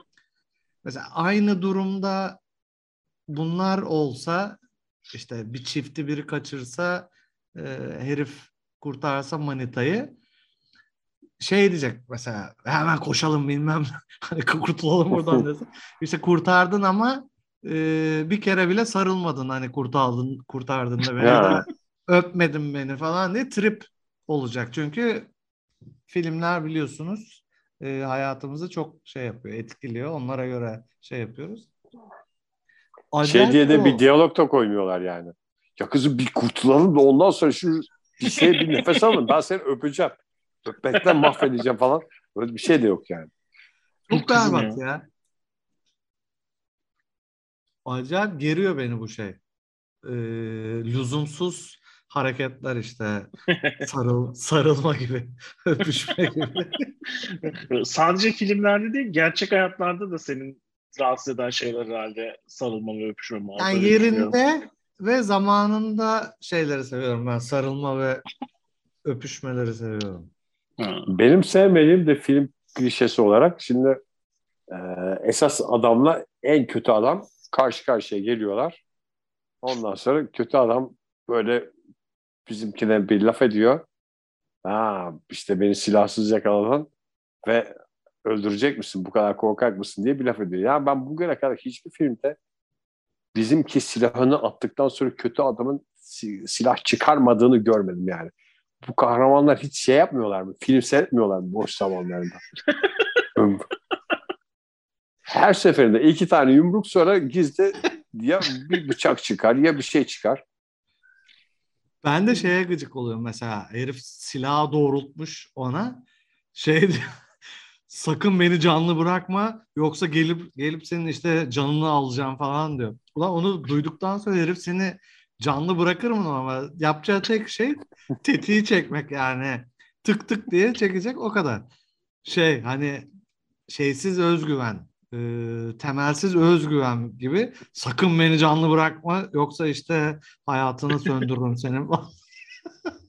mesela aynı durumda bunlar olsa işte bir çifti biri kaçırsa e, herif kurtarsa manitayı şey diyecek mesela hemen koşalım bilmem [LAUGHS] hani kurtulalım buradan [LAUGHS] desin. İşte kurtardın ama e, bir kere bile sarılmadın hani kurtardın kurtardığında beni Ya. da öpmedin beni falan diye trip olacak. Çünkü filmler biliyorsunuz e, hayatımızı çok şey yapıyor, etkiliyor. Onlara göre şey yapıyoruz. Şey diye de o. bir diyalog da koymuyorlar yani. Ya kızım bir kurtulalım da ondan sonra şu bir şey bir nefes alın. Ben seni öpeceğim. Öpmekten mahvedeceğim falan. Böyle bir şey de yok yani. Çok berbat ya. Acayip geriyor beni bu şey. Ee, lüzumsuz hareketler işte. [LAUGHS] Sarıl, sarılma gibi, öpüşme gibi. Sadece filmlerde değil, gerçek hayatlarda da senin rahatsız eden şeyler herhalde sarılma ve öpüşme muhabbeti. Yani yerinde ve zamanında şeyleri seviyorum ben. Sarılma ve öpüşmeleri seviyorum. Benim sevmediğim de film klişesi olarak şimdi e, esas adamla en kötü adam karşı karşıya geliyorlar. Ondan sonra kötü adam böyle bizimkine bir laf ediyor. Ha işte beni silahsız yakaladın ve öldürecek misin? Bu kadar korkak mısın diye bir laf ediyor. Yani ben bugüne kadar hiçbir filmde bizimki silahını attıktan sonra kötü adamın si- silah çıkarmadığını görmedim yani. Bu kahramanlar hiç şey yapmıyorlar mı? Film seyretmiyorlar mı boş zamanlarında? [LAUGHS] Her seferinde iki tane yumruk sonra gizli ya bir bıçak çıkar ya bir şey çıkar. Ben de şeye gıcık oluyorum mesela. Herif silahı doğrultmuş ona. Şey sakın beni canlı bırakma yoksa gelip gelip senin işte canını alacağım falan diyor. Ulan onu duyduktan sonra herif seni canlı bırakır mı ama yapacağı tek şey tetiği çekmek yani. Tık tık diye çekecek o kadar. Şey hani şeysiz özgüven, e, temelsiz özgüven gibi sakın beni canlı bırakma yoksa işte hayatını söndürürüm senin. [LAUGHS]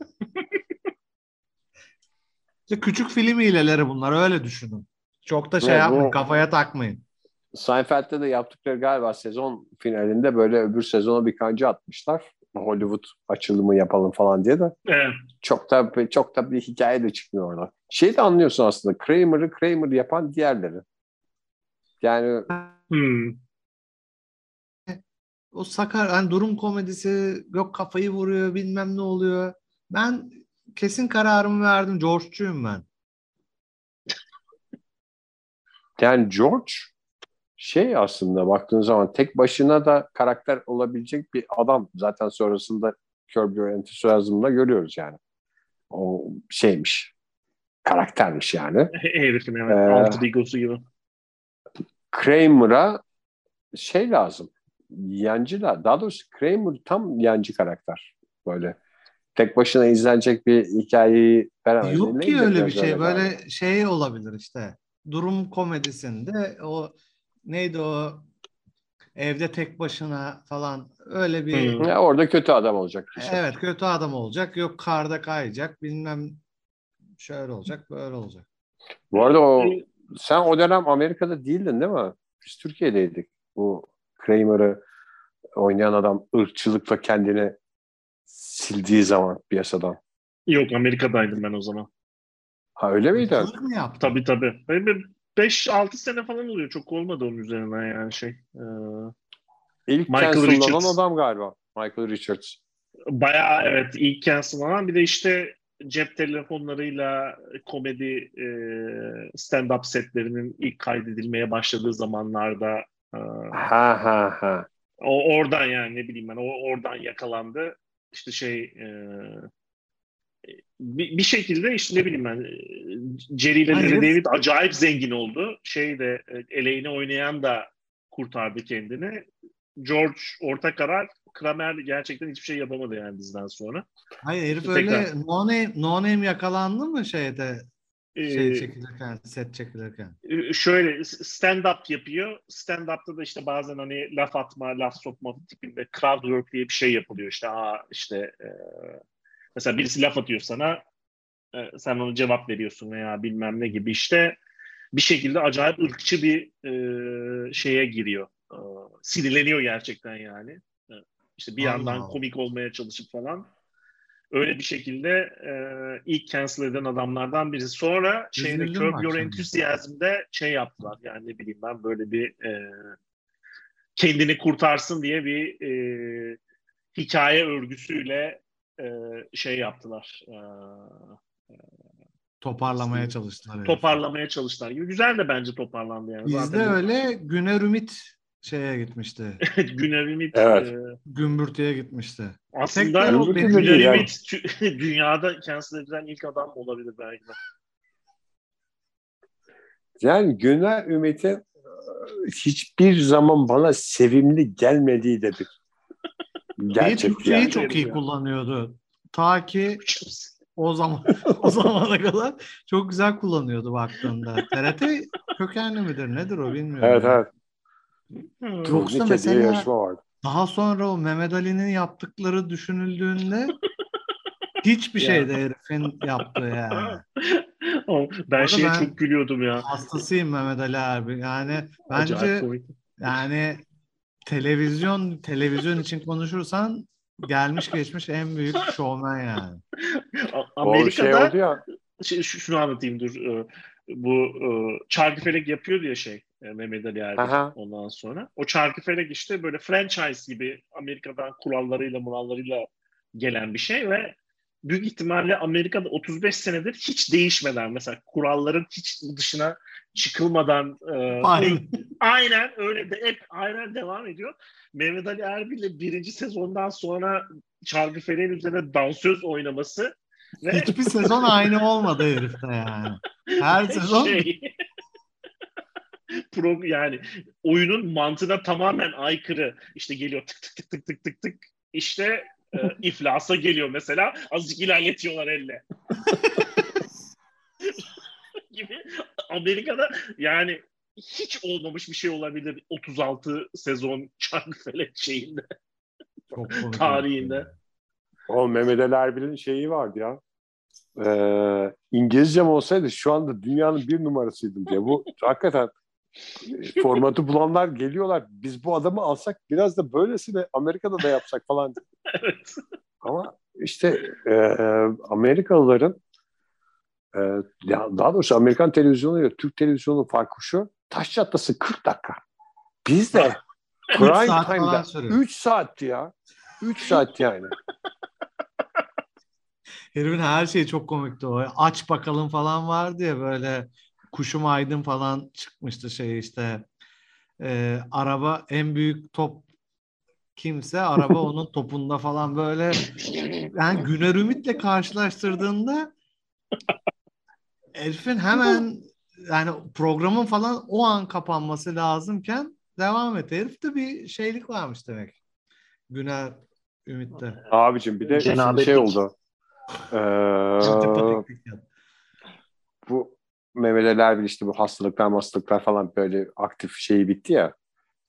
İşte küçük film hileleri bunlar öyle düşünün. Çok da şey Evet, yapmayın bu- kafaya takmayın. Seinfeld'de de yaptıkları galiba sezon finalinde böyle öbür sezona bir kanca atmışlar. Hollywood açılımı yapalım falan diye de Evet. çok da çok da bir hikaye de çıkmıyor orada. Şey de anlıyorsun aslında Kramer'ı Kramer yapan diğerleri. Yani Hmm. O sakar hani durum komedisi yok kafayı vuruyor bilmem ne oluyor. Ben kesin kararımı verdim. George'cuyum ben. yani George şey aslında baktığın zaman tek başına da karakter olabilecek bir adam. Zaten sonrasında Curb Your Enthusiasm'da görüyoruz yani. O şeymiş. Karaktermiş yani. [LAUGHS] Herifin evet. Ee, Alter egosu gibi. Kramer'a şey lazım. Yancı da. Daha doğrusu Kramer tam yancı karakter. Böyle tek başına izlenecek bir hikayeyi veremez. Yok ki öyle bir şey. Böyle şey olabilir işte. Durum komedisinde o neydi o evde tek başına falan öyle bir hmm. ya orada kötü adam olacak. Işte. Evet kötü adam olacak. Yok karda kayacak. Bilmem şöyle olacak, böyle olacak. Bu arada o sen o dönem Amerika'da değildin değil mi? Biz Türkiye'deydik. Bu Kramer'ı oynayan adam ırkçılıkla kendini sildiği zaman piyasadan. Yok Amerika'daydım ben o zaman. Ha öyle miydi? Irkçılık mı yaptın? Tabii tabii. 5-6 sene falan oluyor. Çok olmadı onun üzerinden yani şey. Ee, İlk Michael Richards. adam galiba. Michael Richards. Bayağı evet ilk cancelanan bir de işte cep telefonlarıyla komedi e, stand-up setlerinin ilk kaydedilmeye başladığı zamanlarda e, ha ha ha. O oradan yani ne bileyim ben o oradan yakalandı. İşte şey e, bir, bir şekilde işte ne bileyim ben Jerry ile Larry David acayip zengin oldu. Şey de eleğini oynayan da kurtardı kendini. George orta karar Kramer gerçekten hiçbir şey yapamadı yani diziden sonra. Hayır herif öyle Tekrar. no name, no name yakalandı mı şeyde şey ee, çekilirken, set çekilirken? Şöyle stand-up yapıyor. Stand-up'ta da işte bazen hani laf atma, laf sokma tipinde crowd work diye bir şey yapılıyor. İşte aa işte e, mesela birisi laf atıyor sana e, sen ona cevap veriyorsun veya bilmem ne gibi işte bir şekilde acayip ırkçı bir e, şeye giriyor. E, sinirleniyor gerçekten yani. İşte bir Allah yandan Allah. komik olmaya çalışıp falan. Öyle bir şekilde e, ilk cancel eden adamlardan birisi. Sonra şeyde Curb Your Enthusiasm'de şey yaptılar. Yani ne bileyim ben böyle bir e, kendini kurtarsın diye bir e, hikaye örgüsüyle e, şey yaptılar. E, toparlamaya çalıştılar. Toparlamaya çalıştılar. Güzel de bence toparlandı yani. Bizde öyle Güner Ümit şeye gitmişti. [LAUGHS] Güner Ümit evet. e, Gümbürtü'ye gitmişti. Aslında Güner Ümit [LAUGHS] dünyada kendisine edilen ilk adam olabilir belki de. Yani Güner Ümit'in e, hiçbir zaman bana sevimli gelmediği de bir gerçek. Türkçeyi yani. çok iyi kullanıyordu. Ta ki [LAUGHS] o zaman o zamana kadar çok güzel kullanıyordu baktığında. TRT kökenli midir nedir o bilmiyorum. Evet evet. Hmm. Yoksa mesela daha sonra o Mehmet Ali'nin yaptıkları düşünüldüğünde [LAUGHS] hiçbir şey de herifin yaptığı yani. [LAUGHS] ben şeye ben çok gülüyordum ya. Hastasıyım Mehmet Ali abi. Yani bence yani televizyon televizyon için konuşursan gelmiş geçmiş en büyük şovmen yani. [LAUGHS] Amerika'da o şey oldu ya. Şey, şunu anlatayım dur. Ee, bu e, çarkıfelek yapıyordu ya şey e, Mehmet Ali Erbil ondan sonra. O çarkıfelek işte böyle franchise gibi Amerika'dan kurallarıyla murallarıyla gelen bir şey ve büyük ihtimalle Amerika'da 35 senedir hiç değişmeden mesela kuralların hiç dışına çıkılmadan e, [LAUGHS] aynen. öyle de hep aynen devam ediyor. Mehmet Ali Erbil'le birinci sezondan sonra Çarkıfeleğin üzerine dansöz oynaması ve... Hiçbir sezon aynı olmadı herifte yani. Her [LAUGHS] sezon şey, pro, yani oyunun mantığına tamamen aykırı. İşte geliyor tık tık tık tık tık tık tık. İşte e, [LAUGHS] iflasa geliyor mesela. Azıcık ilerletiyorlar elle. [LAUGHS] gibi. Amerika'da yani hiç olmamış bir şey olabilir 36 sezon Çarkıfelek şeyinde. Çok tarihinde. O Mehmet Ali Erbil'in şeyi vardı ya. Ee, İngilizcem olsaydı şu anda dünyanın bir numarasıydım diye. Bu hakikaten formatı bulanlar geliyorlar. Biz bu adamı alsak biraz da böylesine Amerika'da da yapsak falan. [LAUGHS] evet. Ama işte e, Amerikalıların e, daha doğrusu Amerikan televizyonu ile Türk televizyonu farkı şu. Taş çatlası 40 dakika. Biz de [LAUGHS] prime time'da 3 saatti ya. 3 saat yani. [LAUGHS] Herifin her şeyi çok komikti o. Aç bakalım falan vardı ya böyle kuşum aydın falan çıkmıştı şey işte. E, araba en büyük top kimse araba [LAUGHS] onun topunda falan böyle yani Güner Ümit'le karşılaştırdığında herifin hemen yani programın falan o an kapanması lazımken devam et. Herifte bir şeylik varmış demek. Güner Ümit'te. Abicim bir de şey oldu. [LAUGHS] Ee, Mehmet Erbil işte bu hastalıklar hastalıklar falan böyle aktif şeyi bitti ya.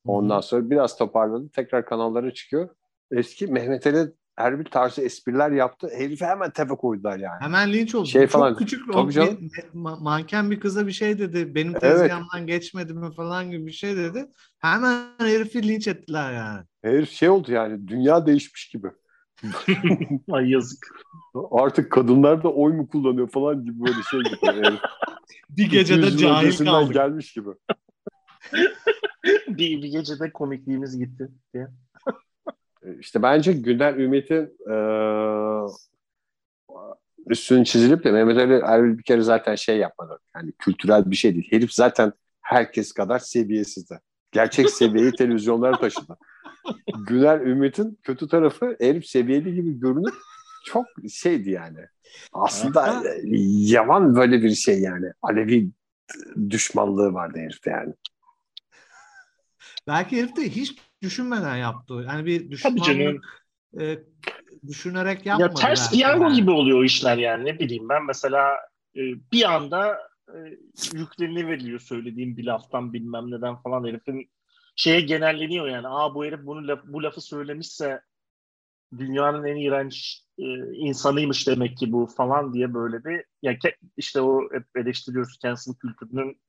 Ondan sonra biraz toparladı. Tekrar kanallara çıkıyor. Eski Mehmet Ali Erbil tarzı espriler yaptı. Herifi hemen tepe koydular yani. Hemen linç oldu. Şey Çok falan. küçük. Bir, manken bir kıza bir şey dedi. Benim tezgahımdan evet. geçmedi mi falan gibi bir şey dedi. Hemen herifi linç ettiler yani. Herif şey oldu yani dünya değişmiş gibi. [LAUGHS] Ay yazık. Artık kadınlar da oy mu kullanıyor falan gibi böyle şey gibi. Yani. [LAUGHS] bir gecede cahil kaldık. gelmiş gibi. bir, bir gecede komikliğimiz gitti diye. İşte bence Güner Ümit'in e, üstünün çizilip de Mehmet Ali Erbil bir kere zaten şey yapmadı. Yani kültürel bir şey değil. Herif zaten herkes kadar seviyesizdi. Gerçek seviyeyi [LAUGHS] televizyonlara taşıdı. Güner Ümit'in kötü tarafı herif seviyeli gibi görünüp çok şeydi yani. Aslında yaman böyle bir şey yani. Alevi düşmanlığı vardı herifte yani. Belki herif de hiç düşünmeden yaptı. Yani bir düşmanlık e, düşünerek yapmadı. Ya ters piyango yani. gibi oluyor o işler yani. Ne bileyim ben mesela e, bir anda e, yüklerini veriliyor söylediğim bir laftan bilmem neden falan herifin şeye genelleniyor yani. Aa bu herif bunu laf, bu lafı söylemişse dünyanın en iğrenç e, insanıymış demek ki bu falan diye böyle bir yani işte o hep eleştiriyoruz cancel kültürünün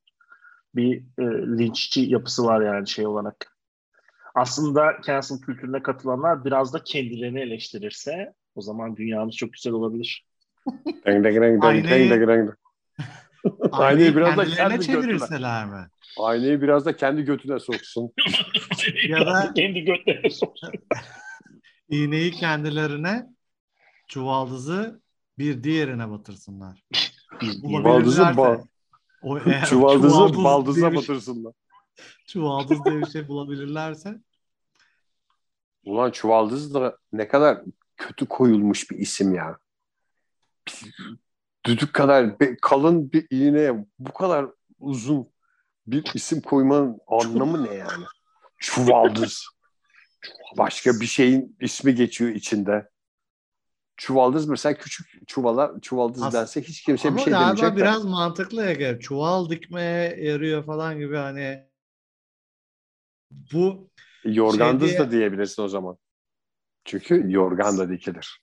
bir e, linççi yapısı var yani şey olarak. Aslında cancel kültürüne katılanlar biraz da kendilerini eleştirirse o zaman dünyamız çok güzel olabilir. Aynayı, Aynayı biraz da kendi çevirirseler mi? Aynayı biraz da kendi götüne soksun. [LAUGHS] ya da [LAUGHS] kendi götüne soksun. [LAUGHS] İğneyi kendilerine çuvaldızı bir diğerine batırsınlar. Çuvaldızı ba o eğer çuvaldızı çuvaldız baldıza şey- batırsınlar. Çuvaldız diye bir şey bulabilirlerse. Ulan çuvaldız da ne kadar kötü koyulmuş bir isim ya. Düdük kadar kalın bir iğneye bu kadar uzun bir isim koymanın anlamı ne yani? Çuvaldız. Başka bir şeyin ismi geçiyor içinde. Çuvaldız mesela küçük çuvala çuvaldız As- dense hiç kimse bir şey demeyecek. Ama biraz mantıklı ya. Çuval dikmeye yarıyor falan gibi hani bu Yorgandız şey diye, da diyebilirsin o zaman. Çünkü yorgan da dikilir.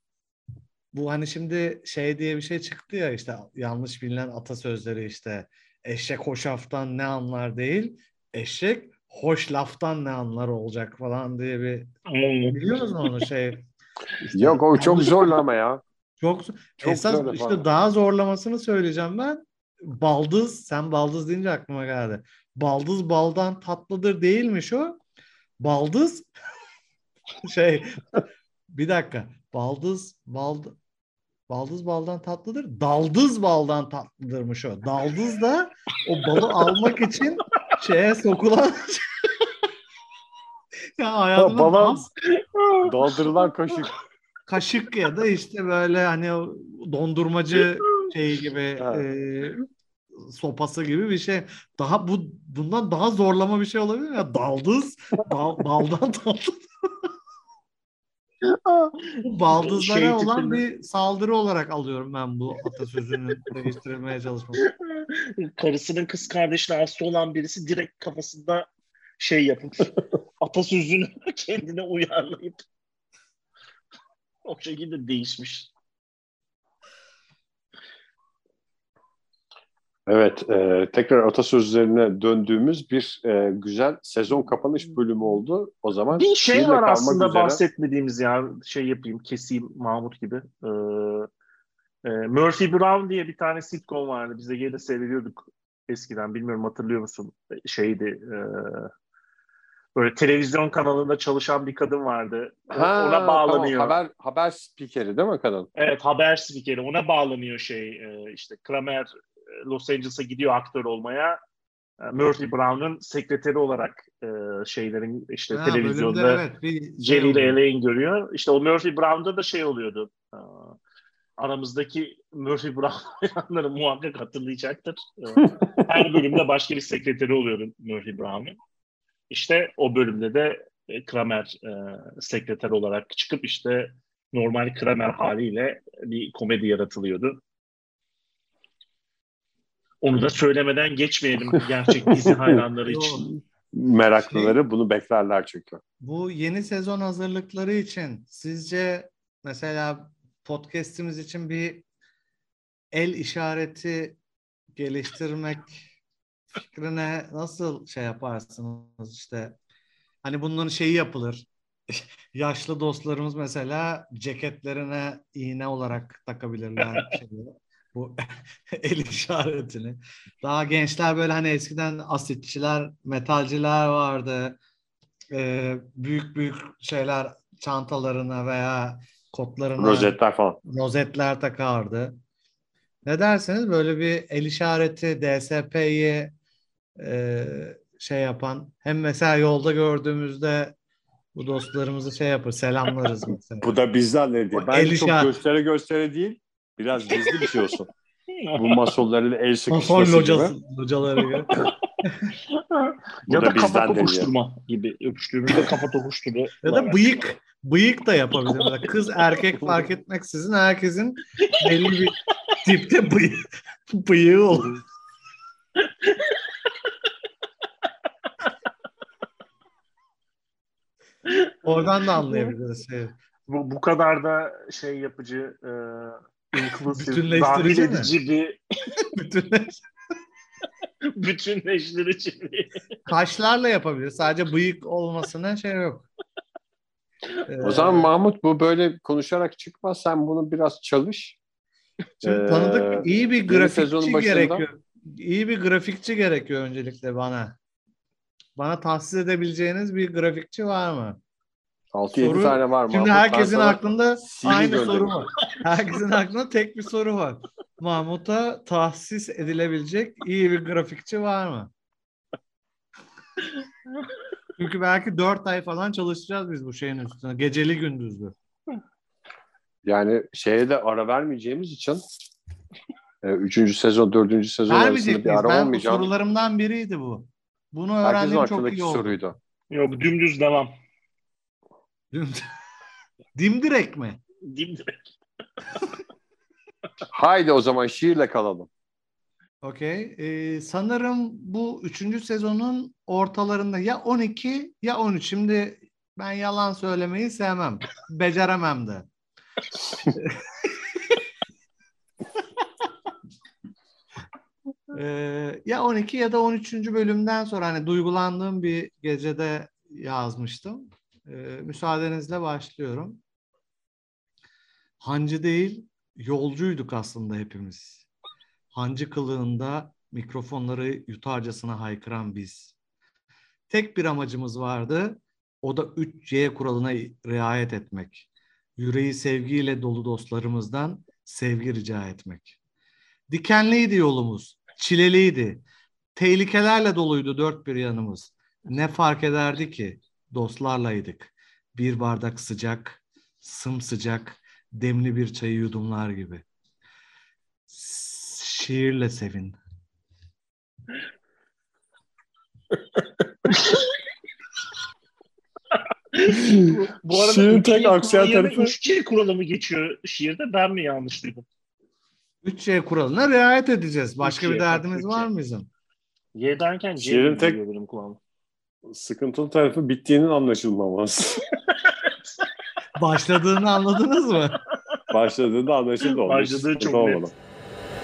Bu hani şimdi şey diye bir şey çıktı ya işte yanlış bilinen atasözleri işte eşek hoş laftan ne anlar değil eşek hoş laftan ne anlar olacak falan diye bir biliyor musun onu şey [LAUGHS] işte, Yok o çok zorlama ya. Çok, çok esas zor işte falan. daha zorlamasını söyleyeceğim ben. Baldız, sen baldız deyince aklıma geldi. Baldız baldan tatlıdır değilmiş o. Baldız [LAUGHS] şey bir dakika. Baldız bald baldız baldan tatlıdır. Daldız baldan tatlıdırmış o. Daldız da o balı almak için şeye sokulan [LAUGHS] ya hayatımda Bana daldırılan kaşık. Kaşık ya da işte böyle hani dondurmacı şey gibi e, sopası gibi bir şey. Daha bu bundan daha zorlama bir şey olabilir mi? Ya daldız, dal, daldan [LAUGHS] tatlı. Baldızlara şey olan bir saldırı olarak alıyorum ben bu atasözünü [LAUGHS] değiştirilmeye çalışması. Karısının kız kardeşine hasta olan birisi direkt kafasında şey yapıp [LAUGHS] atasözünü [LAUGHS] kendine uyarlayıp o şekilde değişmiş. Evet, e, tekrar atasözlerine döndüğümüz bir e, güzel sezon kapanış bölümü oldu. O zaman bir şey var aslında üzere... bahsetmediğimiz ya şey yapayım keseyim Mahmut gibi. Ee, e, Murphy Brown diye bir tane sitcom vardı. Bize de seyrediyorduk eskiden. Bilmiyorum hatırlıyor musun? Şeydi. E, böyle televizyon kanalında çalışan bir kadın vardı. Ha, ona bağlanıyor. Tamam. Haber haber spikeri değil mi kadın? Evet haber spikeri. Ona bağlanıyor şey e, işte Kramer Los Angeles'a gidiyor aktör olmaya. E, Murphy Brown'un sekreteri olarak e, şeylerin işte ha, televizyonda evet, şey Jerry ile Elaine görüyor. İşte o Murphy Brown'da da şey oluyordu. E, aramızdaki Murphy Brown [LAUGHS] hayranları muhakkak hatırlayacaktır. E, her bölümde başka bir sekreteri oluyordu Murphy Brown'un. İşte o bölümde de e, Kramer e, sekreter olarak çıkıp işte normal Kramer haliyle bir komedi yaratılıyordu. Onu da söylemeden geçmeyelim gerçek dizi [LAUGHS] hayranları için. Meraklıları şey, bunu beklerler çünkü. Bu yeni sezon hazırlıkları için sizce mesela podcast'imiz için bir el işareti geliştirmek fikrine nasıl şey yaparsınız işte hani bunların şeyi yapılır [LAUGHS] yaşlı dostlarımız mesela ceketlerine iğne olarak takabilirler [LAUGHS] şeyleri. Bu [LAUGHS] el işaretini. Daha gençler böyle hani eskiden asitçiler, metalciler vardı. Ee, büyük büyük şeyler çantalarına veya kotlarına rozetler falan. Rozetler takardı. Ne derseniz böyle bir el işareti DSP'yi e, şey yapan hem mesela yolda gördüğümüzde bu dostlarımızı şey yapar selamlarız [LAUGHS] mesela. bu da bizden ne diye. Bence çok işaret... göstere göstere değil biraz gizli bir şey olsun. [LAUGHS] bu masolların el sıkışması Masol locası, gibi. locaları gibi. [LAUGHS] ya da, da kafa tokuşturma gibi. Öpüştüğümüzde kafa tokuşturma. ya da bıyık. Bıyık da yapabilir. Kız erkek fark etmeksizin herkesin belli bir tipte bıy bıyığı olur. Oradan da anlayabiliriz. Şey. Bu, bu kadar da şey yapıcı e, inclusive, dahil edici bir [LAUGHS] Bütünleş... [LAUGHS] bütünleştirici bir Kaşlarla yapabilir. Sadece bıyık olmasına şey yok. O zaman Mahmut bu böyle konuşarak çıkmaz. Sen bunu biraz çalış. Şimdi tanıdık ee, iyi bir grafikçi gerekiyor. İyi bir grafikçi gerekiyor öncelikle bana. Bana tahsis edebileceğiniz bir grafikçi var mı? 6-7 tane var mı? Şimdi herkesin aklında aynı soru var. [LAUGHS] Herkesin aklında tek bir soru var. Mahmut'a tahsis edilebilecek iyi bir grafikçi var mı? Çünkü belki 4 ay falan çalışacağız biz bu şeyin üstüne. Geceli gündüzlü. Yani şeye de ara vermeyeceğimiz için e, üçüncü sezon, dördüncü sezon arasında bir ara ben olmayacak. sorularımdan biriydi bu. Bunu öğrendiğim çok iyi oldu. soruydu. Yok dümdüz devam. [LAUGHS] Dimdirek mi? Dimdirek. [LAUGHS] Haydi o zaman şiirle kalalım. Okey. Ee, sanırım bu üçüncü sezonun ortalarında ya 12 ya 13. Şimdi ben yalan söylemeyi sevmem. Beceremem de. ee, ya 12 ya da 13. bölümden sonra hani duygulandığım bir gecede yazmıştım. Ee, müsaadenizle başlıyorum. Hancı değil, yolcuyduk aslında hepimiz. Hancı kılığında mikrofonları yutarcasına haykıran biz. Tek bir amacımız vardı, o da 3C kuralına riayet etmek yüreği sevgiyle dolu dostlarımızdan sevgi rica etmek. Dikenliydi yolumuz, çileliydi. Tehlikelerle doluydu dört bir yanımız. Ne fark ederdi ki dostlarlaydık. Bir bardak sıcak, sımsıcak, demli bir çayı yudumlar gibi. Şiirle sevin. Bu arada Şiirin tek aksiyon tarafı 3C kuralı mı geçiyor şiirde? Ben mi yanlış duydum? 3C kuralına riayet edeceğiz. Başka bir derdimiz var mı bizim? Y derken C Şiirin tek benim kulağıma. Sıkıntılı tarafı bittiğinin anlaşılmaması. [LAUGHS] Başladığını anladınız mı? Başladığında anlaşıldı olmuş. Başladığı çok net.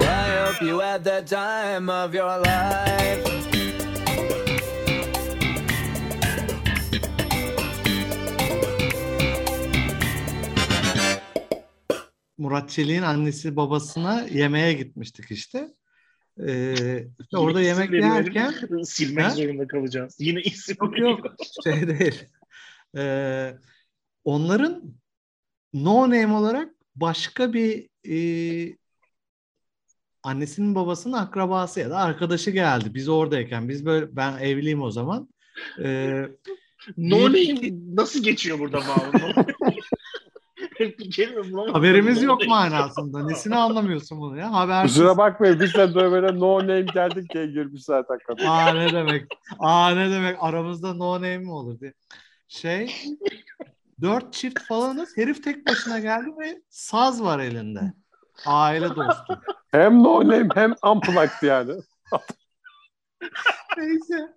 I hope you had the time of your life. Murat Çelik'in annesi babasına yemeğe gitmiştik işte. Ee, işte orada yemek yerken [LAUGHS] silmek ha? zorunda kalacağız. Yine isim yok yok şey [LAUGHS] değil. Ee, onların no name olarak başka bir e, annesinin babasının akrabası ya da arkadaşı geldi. Biz oradayken biz böyle ben evliyim o zaman. Ee, no name nasıl geçiyor burada [LAUGHS] Mahmut? Haberimiz yok [LAUGHS] manasında. Nesini anlamıyorsun bunu ya? Habersiz. Kusura bakmayın biz de böyle no name geldik diye girmiş zaten kadın. Aa ne demek? Aa ne demek? Aramızda no name mi olur diye. Şey dört çift falanız. Herif tek başına geldi ve saz var elinde. Aile dostu. Hem no name hem unplugged yani. Neyse.